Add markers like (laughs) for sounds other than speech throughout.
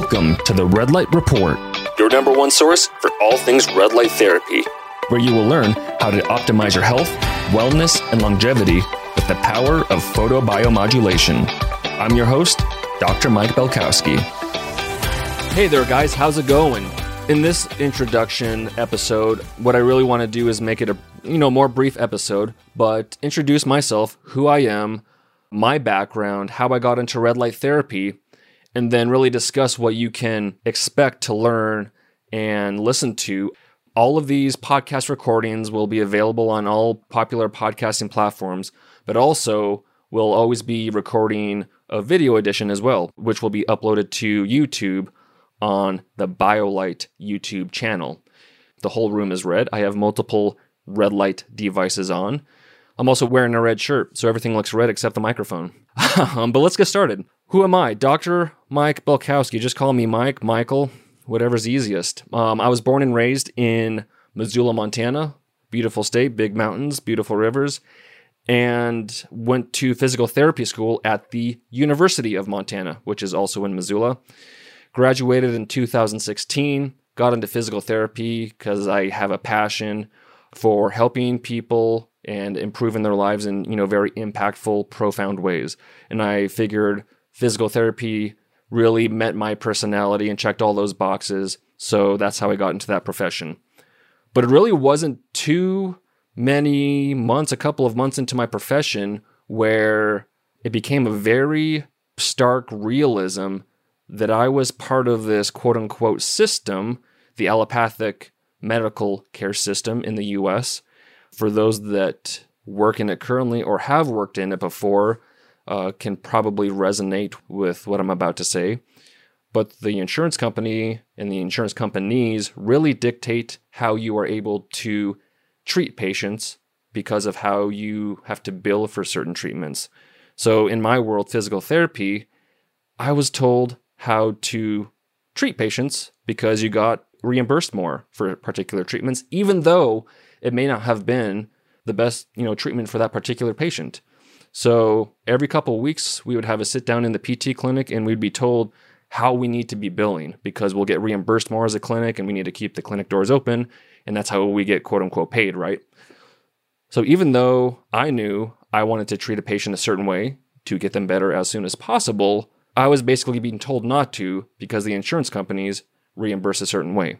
Welcome to the Red Light Report, your number one source for all things red light therapy, where you will learn how to optimize your health, wellness, and longevity with the power of photobiomodulation. I'm your host, Dr. Mike Belkowski. Hey there, guys, how's it going? In this introduction episode, what I really want to do is make it a you know more brief episode, but introduce myself, who I am, my background, how I got into red light therapy, and then really discuss what you can expect to learn and listen to. All of these podcast recordings will be available on all popular podcasting platforms, but also we'll always be recording a video edition as well, which will be uploaded to YouTube on the BioLight YouTube channel. The whole room is red. I have multiple red light devices on. I'm also wearing a red shirt, so everything looks red except the microphone. (laughs) but let's get started. Who am I? Dr. Mike Belkowski. Just call me Mike, Michael, whatever's easiest. Um, I was born and raised in Missoula, Montana. Beautiful state, big mountains, beautiful rivers, and went to physical therapy school at the University of Montana, which is also in Missoula. Graduated in 2016, got into physical therapy because I have a passion for helping people and improving their lives in, you know, very impactful, profound ways. And I figured physical therapy really met my personality and checked all those boxes. So that's how I got into that profession. But it really wasn't too many months, a couple of months into my profession, where it became a very stark realism that I was part of this quote unquote system, the allopathic medical care system in the US. For those that work in it currently or have worked in it before, uh, can probably resonate with what I'm about to say. But the insurance company and the insurance companies really dictate how you are able to treat patients because of how you have to bill for certain treatments. So, in my world, physical therapy, I was told how to treat patients because you got reimbursed more for particular treatments, even though it may not have been the best, you know, treatment for that particular patient. So every couple of weeks, we would have a sit down in the PT clinic and we'd be told how we need to be billing because we'll get reimbursed more as a clinic and we need to keep the clinic doors open. And that's how we get quote unquote paid, right? So even though I knew I wanted to treat a patient a certain way to get them better as soon as possible, I was basically being told not to because the insurance companies reimburse a certain way.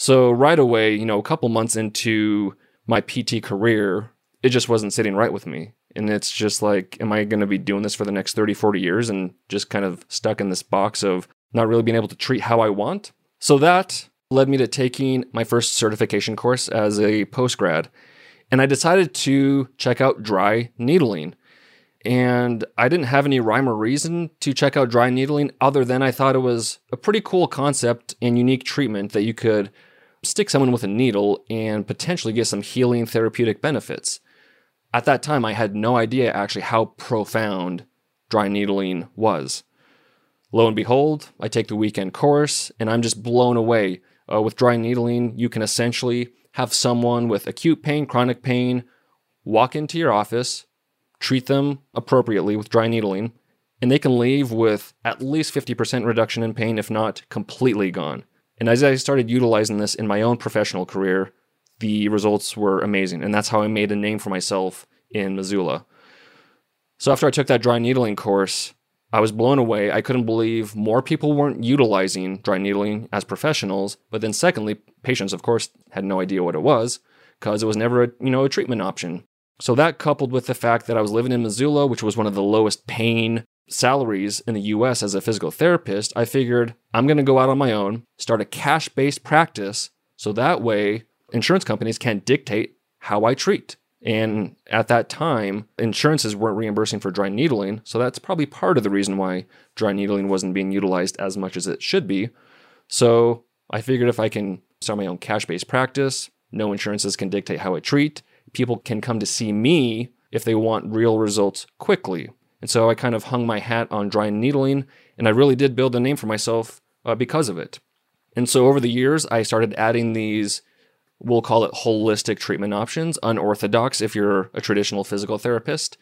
So right away, you know, a couple months into my PT career, it just wasn't sitting right with me. And it's just like, am I going to be doing this for the next 30, 40 years and just kind of stuck in this box of not really being able to treat how I want? So that led me to taking my first certification course as a postgrad. And I decided to check out dry needling. And I didn't have any rhyme or reason to check out dry needling other than I thought it was a pretty cool concept and unique treatment that you could stick someone with a needle and potentially get some healing therapeutic benefits at that time, I had no idea actually how profound dry needling was. Lo and behold, I take the weekend course and I'm just blown away. Uh, with dry needling, you can essentially have someone with acute pain, chronic pain, walk into your office, treat them appropriately with dry needling, and they can leave with at least 50% reduction in pain, if not completely gone. And as I started utilizing this in my own professional career, the results were amazing. And that's how I made a name for myself in Missoula. So after I took that dry needling course, I was blown away. I couldn't believe more people weren't utilizing dry needling as professionals. But then secondly, patients, of course, had no idea what it was because it was never a, you know, a treatment option. So that coupled with the fact that I was living in Missoula, which was one of the lowest paying salaries in the US as a physical therapist, I figured I'm going to go out on my own, start a cash-based practice so that way insurance companies can't dictate how I treat. And at that time, insurances weren't reimbursing for dry needling. So that's probably part of the reason why dry needling wasn't being utilized as much as it should be. So I figured if I can start my own cash based practice, no insurances can dictate how I treat. People can come to see me if they want real results quickly. And so I kind of hung my hat on dry needling, and I really did build a name for myself uh, because of it. And so over the years, I started adding these we'll call it holistic treatment options, unorthodox if you're a traditional physical therapist.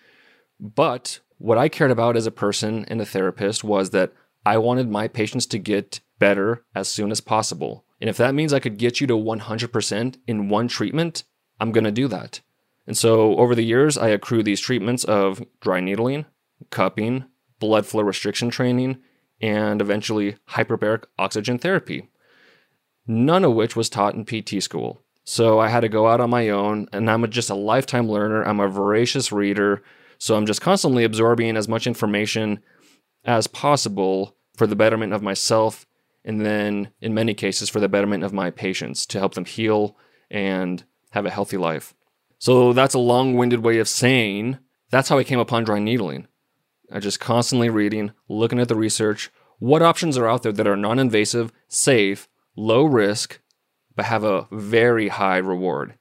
But what I cared about as a person and a therapist was that I wanted my patients to get better as soon as possible. And if that means I could get you to 100% in one treatment, I'm going to do that. And so over the years, I accrue these treatments of dry needling, cupping, blood flow restriction training, and eventually hyperbaric oxygen therapy, none of which was taught in PT school. So I had to go out on my own, and I'm just a lifetime learner. I'm a voracious reader. So I'm just constantly absorbing as much information as possible for the betterment of myself, and then in many cases for the betterment of my patients to help them heal and have a healthy life. So that's a long winded way of saying that's how I came upon dry needling. I just constantly reading, looking at the research, what options are out there that are non invasive, safe, low risk, but have a very high reward.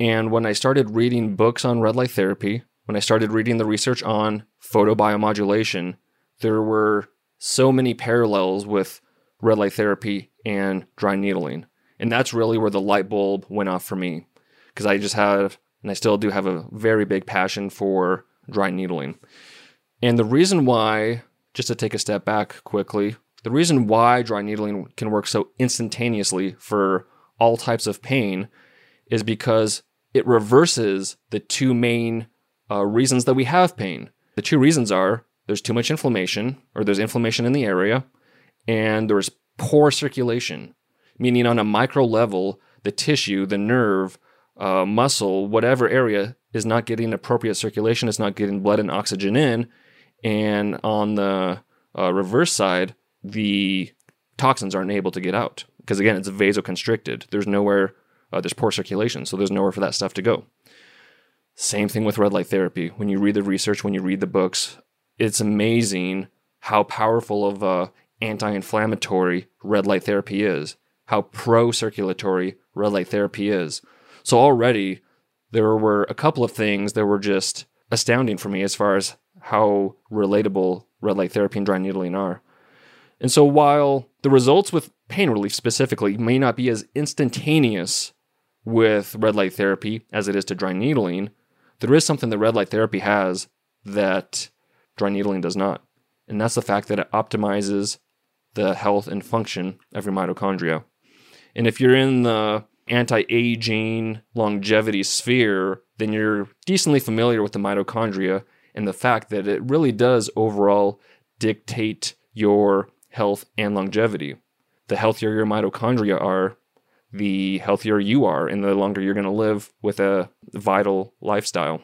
And when I started reading books on red light therapy, when I started reading the research on photobiomodulation, there were so many parallels with red light therapy and dry needling. And that's really where the light bulb went off for me because I just have, and I still do have a very big passion for dry needling. And the reason why, just to take a step back quickly, the reason why dry needling can work so instantaneously for all types of pain is because it reverses the two main uh, reasons that we have pain. The two reasons are there's too much inflammation, or there's inflammation in the area, and there's poor circulation, meaning on a micro level, the tissue, the nerve, uh, muscle, whatever area is not getting appropriate circulation, it's not getting blood and oxygen in, and on the uh, reverse side, the toxins aren't able to get out because again, it's vasoconstricted. There's nowhere, uh, there's poor circulation, so there's nowhere for that stuff to go. Same thing with red light therapy. When you read the research, when you read the books, it's amazing how powerful of a anti-inflammatory red light therapy is, how pro-circulatory red light therapy is. So already there were a couple of things that were just astounding for me as far as how relatable red light therapy and dry needling are. And so, while the results with pain relief specifically may not be as instantaneous with red light therapy as it is to dry needling, there is something that red light therapy has that dry needling does not. And that's the fact that it optimizes the health and function of your mitochondria. And if you're in the anti aging longevity sphere, then you're decently familiar with the mitochondria and the fact that it really does overall dictate your health and longevity. The healthier your mitochondria are, the healthier you are, and the longer you're going to live with a vital lifestyle.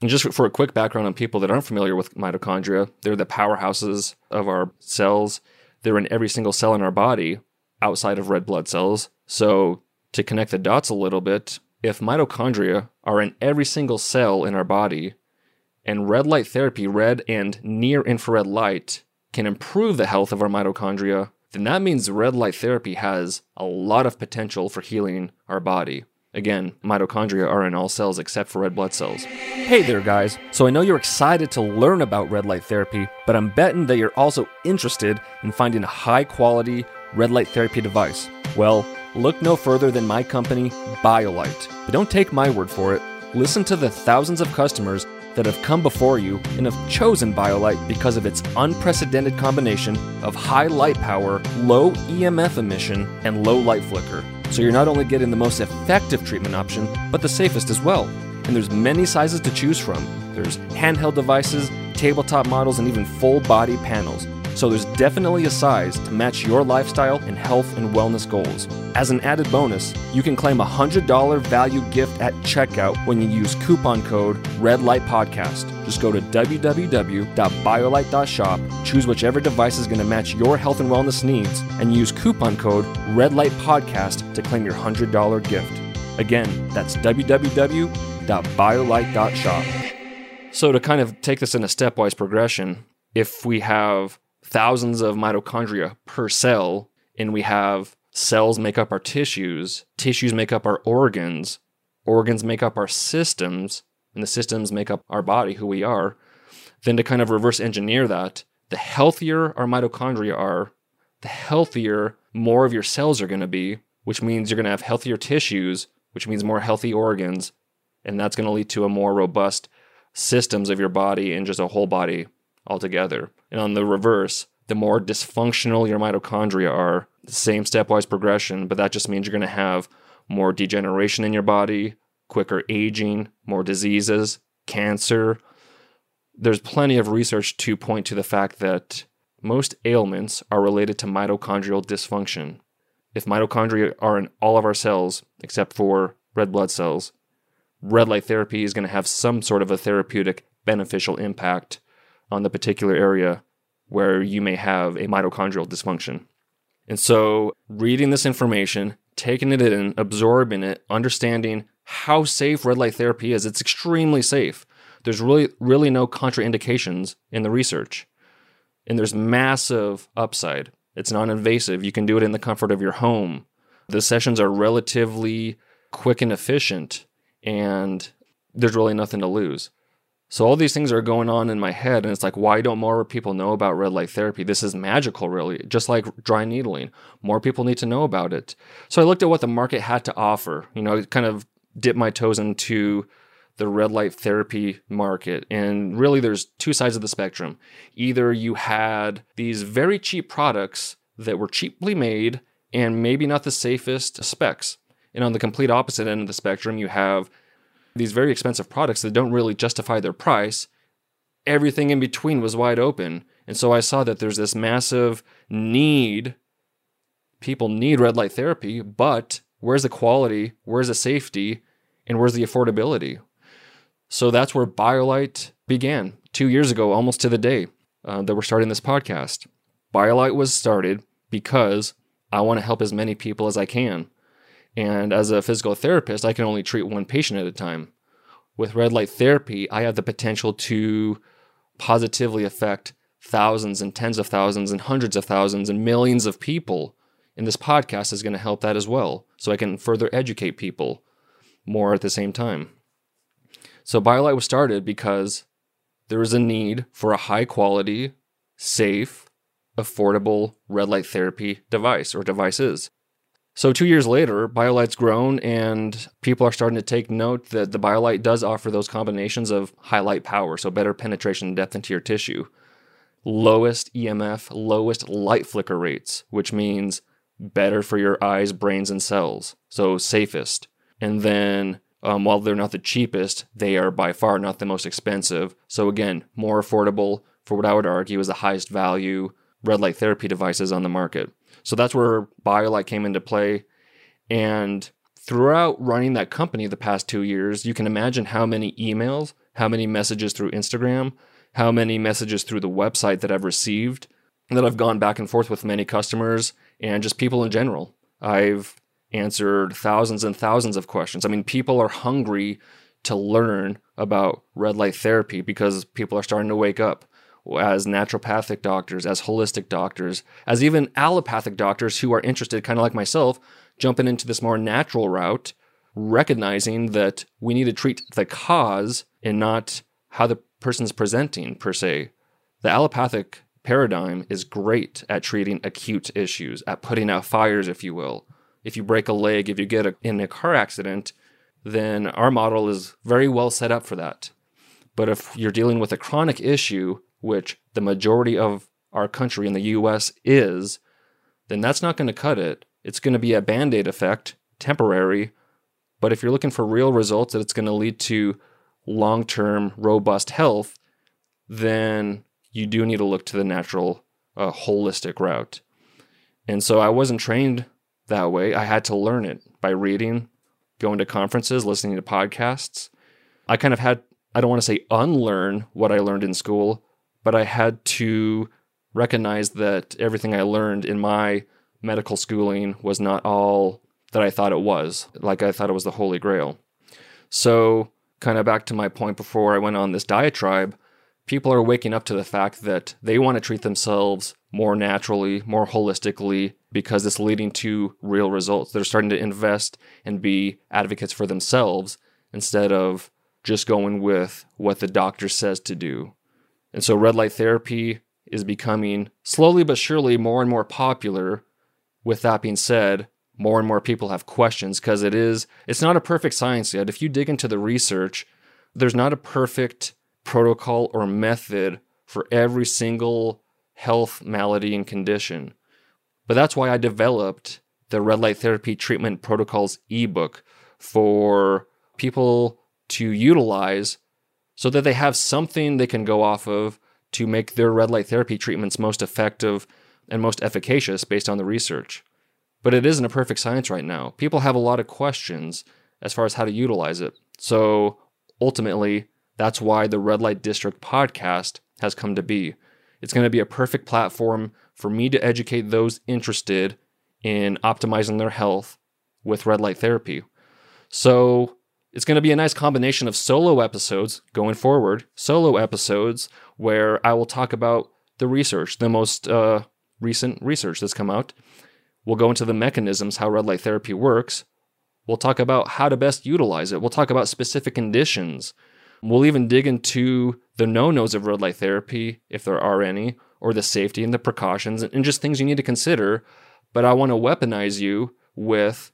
And just for a quick background on people that aren't familiar with mitochondria, they're the powerhouses of our cells. They're in every single cell in our body outside of red blood cells. So, to connect the dots a little bit, if mitochondria are in every single cell in our body, and red light therapy, red and near infrared light, can improve the health of our mitochondria, then that means red light therapy has a lot of potential for healing our body. Again, mitochondria are in all cells except for red blood cells. Hey there, guys. So I know you're excited to learn about red light therapy, but I'm betting that you're also interested in finding a high quality red light therapy device. Well, look no further than my company, BioLight. But don't take my word for it. Listen to the thousands of customers that have come before you and have chosen BioLight because of its unprecedented combination of high light power, low EMF emission, and low light flicker. So you're not only getting the most effective treatment option, but the safest as well. And there's many sizes to choose from. There's handheld devices, tabletop models, and even full body panels so there's definitely a size to match your lifestyle and health and wellness goals. As an added bonus, you can claim a $100 value gift at checkout when you use coupon code REDLIGHTPODCAST. Just go to www.biolight.shop, choose whichever device is going to match your health and wellness needs, and use coupon code REDLIGHTPODCAST to claim your $100 gift. Again, that's www.biolight.shop. So, to kind of take this in a stepwise progression, if we have thousands of mitochondria per cell, and we have cells make up our tissues, tissues make up our organs, organs make up our systems, and the systems make up our body, who we are, then to kind of reverse engineer that, the healthier our mitochondria are, the healthier more of your cells are going to be, which means you're going to have healthier tissues, which means more healthy organs, and that's going to lead to a more robust systems of your body and just a whole body altogether. And on the reverse, the more dysfunctional your mitochondria are. The same stepwise progression, but that just means you're going to have more degeneration in your body, quicker aging, more diseases, cancer. There's plenty of research to point to the fact that most ailments are related to mitochondrial dysfunction. If mitochondria are in all of our cells, except for red blood cells, red light therapy is going to have some sort of a therapeutic beneficial impact on the particular area where you may have a mitochondrial dysfunction. And so, reading this information, taking it in, absorbing it, understanding how safe red light therapy is, it's extremely safe. There's really, really no contraindications in the research. And there's massive upside. It's non invasive. You can do it in the comfort of your home. The sessions are relatively quick and efficient, and there's really nothing to lose. So all these things are going on in my head, and it's like, why don't more people know about red light therapy? This is magical, really, just like dry needling. More people need to know about it. So I looked at what the market had to offer. You know, I kind of dipped my toes into the red light therapy market. And really, there's two sides of the spectrum. Either you had these very cheap products that were cheaply made and maybe not the safest specs. And on the complete opposite end of the spectrum, you have these very expensive products that don't really justify their price. Everything in between was wide open. And so I saw that there's this massive need. People need red light therapy, but where's the quality? Where's the safety? And where's the affordability? So that's where BioLight began two years ago, almost to the day uh, that we're starting this podcast. BioLight was started because I want to help as many people as I can. And as a physical therapist, I can only treat one patient at a time. With red light therapy, I have the potential to positively affect thousands and tens of thousands and hundreds of thousands and millions of people. And this podcast is going to help that as well. So I can further educate people more at the same time. So BioLight was started because there was a need for a high quality, safe, affordable red light therapy device or devices. So two years later, BioLight's grown and people are starting to take note that the BioLight does offer those combinations of high light power, so better penetration depth into your tissue, lowest EMF, lowest light flicker rates, which means better for your eyes, brains, and cells, so safest. And then um, while they're not the cheapest, they are by far not the most expensive. So again, more affordable for what I would argue is the highest value red light therapy devices on the market. So that's where BioLight came into play. And throughout running that company the past two years, you can imagine how many emails, how many messages through Instagram, how many messages through the website that I've received, that I've gone back and forth with many customers and just people in general. I've answered thousands and thousands of questions. I mean, people are hungry to learn about red light therapy because people are starting to wake up as naturopathic doctors, as holistic doctors, as even allopathic doctors who are interested, kind of like myself, jumping into this more natural route, recognizing that we need to treat the cause and not how the person's presenting, per se. The allopathic paradigm is great at treating acute issues, at putting out fires, if you will. If you break a leg, if you get a, in a car accident, then our model is very well set up for that. But if you're dealing with a chronic issue, which the majority of our country in the US is, then that's not going to cut it. It's going to be a band aid effect, temporary. But if you're looking for real results that it's going to lead to long term, robust health, then you do need to look to the natural, uh, holistic route. And so I wasn't trained that way. I had to learn it by reading, going to conferences, listening to podcasts. I kind of had, I don't want to say unlearn what I learned in school, but I had to recognize that everything I learned in my medical schooling was not all that I thought it was, like I thought it was the Holy Grail. So, kind of back to my point before I went on this diatribe, people are waking up to the fact that they want to treat themselves more naturally, more holistically, because it's leading to real results. They're starting to invest and be advocates for themselves instead of just going with what the doctor says to do. And so red light therapy is becoming slowly but surely more and more popular. With that being said, more and more people have questions because it is it's not a perfect science yet. If you dig into the research, there's not a perfect protocol or method for every single health, malady, and condition. But that's why I developed the red light therapy treatment protocols ebook for people to utilize so that they have something they can go off of to make their red light therapy treatments most effective and most efficacious based on the research. But it isn't a perfect science right now. People have a lot of questions as far as how to utilize it. So ultimately, that's why the Red Light District podcast has come to be. It's going to be a perfect platform for me to educate those interested in optimizing their health with red light therapy. So it's going to be a nice combination of solo episodes going forward, solo episodes where I will talk about the research, the most uh, recent research that's come out. We'll go into the mechanisms, how red light therapy works. We'll talk about how to best utilize it. We'll talk about specific conditions. We'll even dig into the no nos of red light therapy, if there are any, or the safety and the precautions and just things you need to consider. But I want to weaponize you with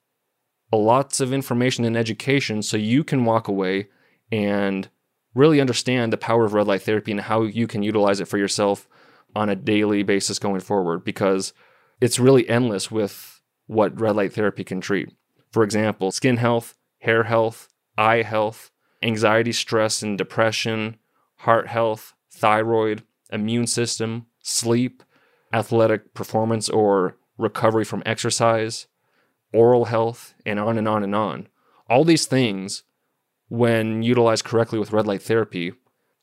lots of information and education so you can walk away and really understand the power of red light therapy and how you can utilize it for yourself on a daily basis going forward because it's really endless with what red light therapy can treat. For example, skin health, hair health, eye health, anxiety, stress, and depression, heart health, thyroid, immune system, sleep, athletic performance or recovery from exercise, oral health, and on and on and on. All these things, when utilized correctly with red light therapy,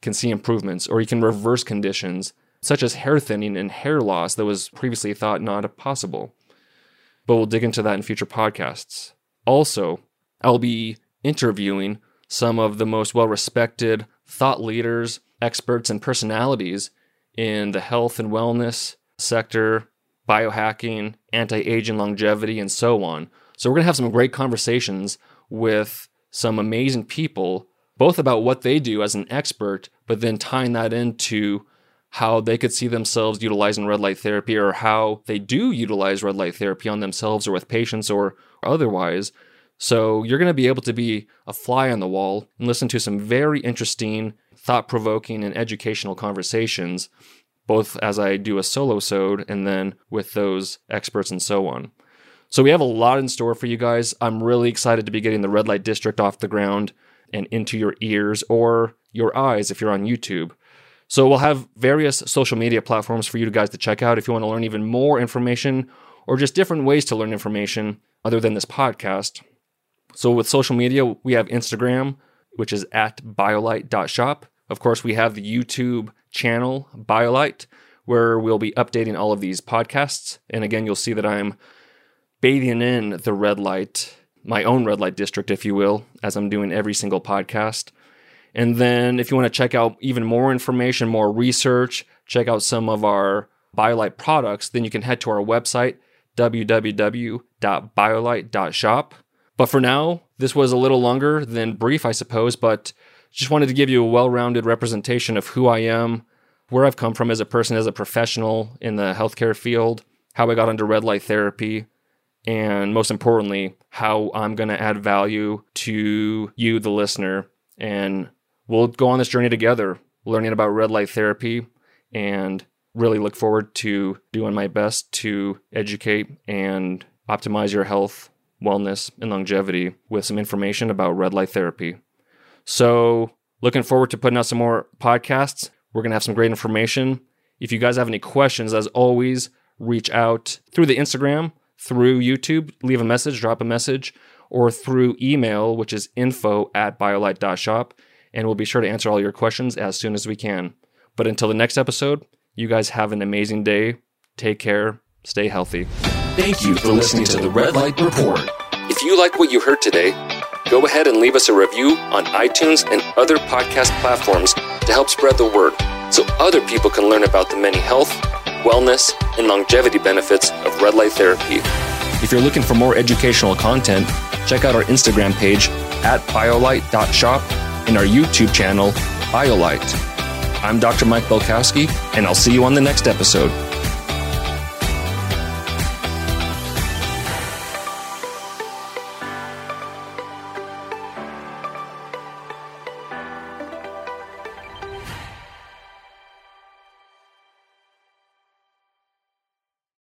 can see improvements or you can reverse conditions such as hair thinning and hair loss that was previously thought not possible. But we'll dig into that in future podcasts. Also, I'll be interviewing some of the most well respected thought leaders, experts, and personalities in the health and wellness sector, biohacking, anti aging longevity, and so on. So, we're going to have some great conversations with some amazing people, both about what they do as an expert, but then tying that into how they could see themselves utilizing red light therapy or how they do utilize red light therapy on themselves or with patients or otherwise. So you're going to be able to be a fly on the wall and listen to some very interesting, thought provoking, and educational conversations, both as I do a solo sode and then with those experts and so on. So we have a lot in store for you guys. I'm really excited to be getting the red light district off the ground and into your ears or your eyes if you're on YouTube. So we'll have various social media platforms for you guys to check out if you want to learn even more information or just different ways to learn information other than this podcast. So with social media, we have Instagram, which is at biolight.shop. Of course, we have the YouTube channel, BioLight, where we'll be updating all of these podcasts. And again, you'll see that I'm bathing in the red light, my own red light district, if you will, as I'm doing every single podcast. And then if you want to check out even more information, more research, check out some of our BioLight products, then you can head to our website, www.biolight.shop. But for now, this was a little longer than brief, I suppose, but just wanted to give you a well rounded representation of who I am, where I've come from as a person, as a professional in the healthcare field, how I got into red light therapy, and most importantly, how I'm going to add value to you, the listener, and we'll go on this journey together, learning about red light therapy, and really look forward to doing my best to educate and optimize your health, wellness, and longevity with some information about red light therapy. So, looking forward to putting out some more podcasts. We're going to have some great information. If you guys have any questions, as always, reach out through the Instagram, through YouTube, leave a message, drop a message, or through email, which is info at biolight.shop and we'll be sure to answer all your questions as soon as we can. But until the next episode, you guys have an amazing day. Take care. Stay healthy. Thank you for listening to the Red Light Report. If you like what you heard today, go ahead and leave us a review on iTunes and other podcast platforms to help spread the word so other people can learn about the many health, wellness, and longevity benefits of red light therapy. If you're looking for more educational content, check out our Instagram page at biolight.shop and our YouTube channel, BioLight. I'm Dr. Mike Belkowski, and I'll see you on the next episode.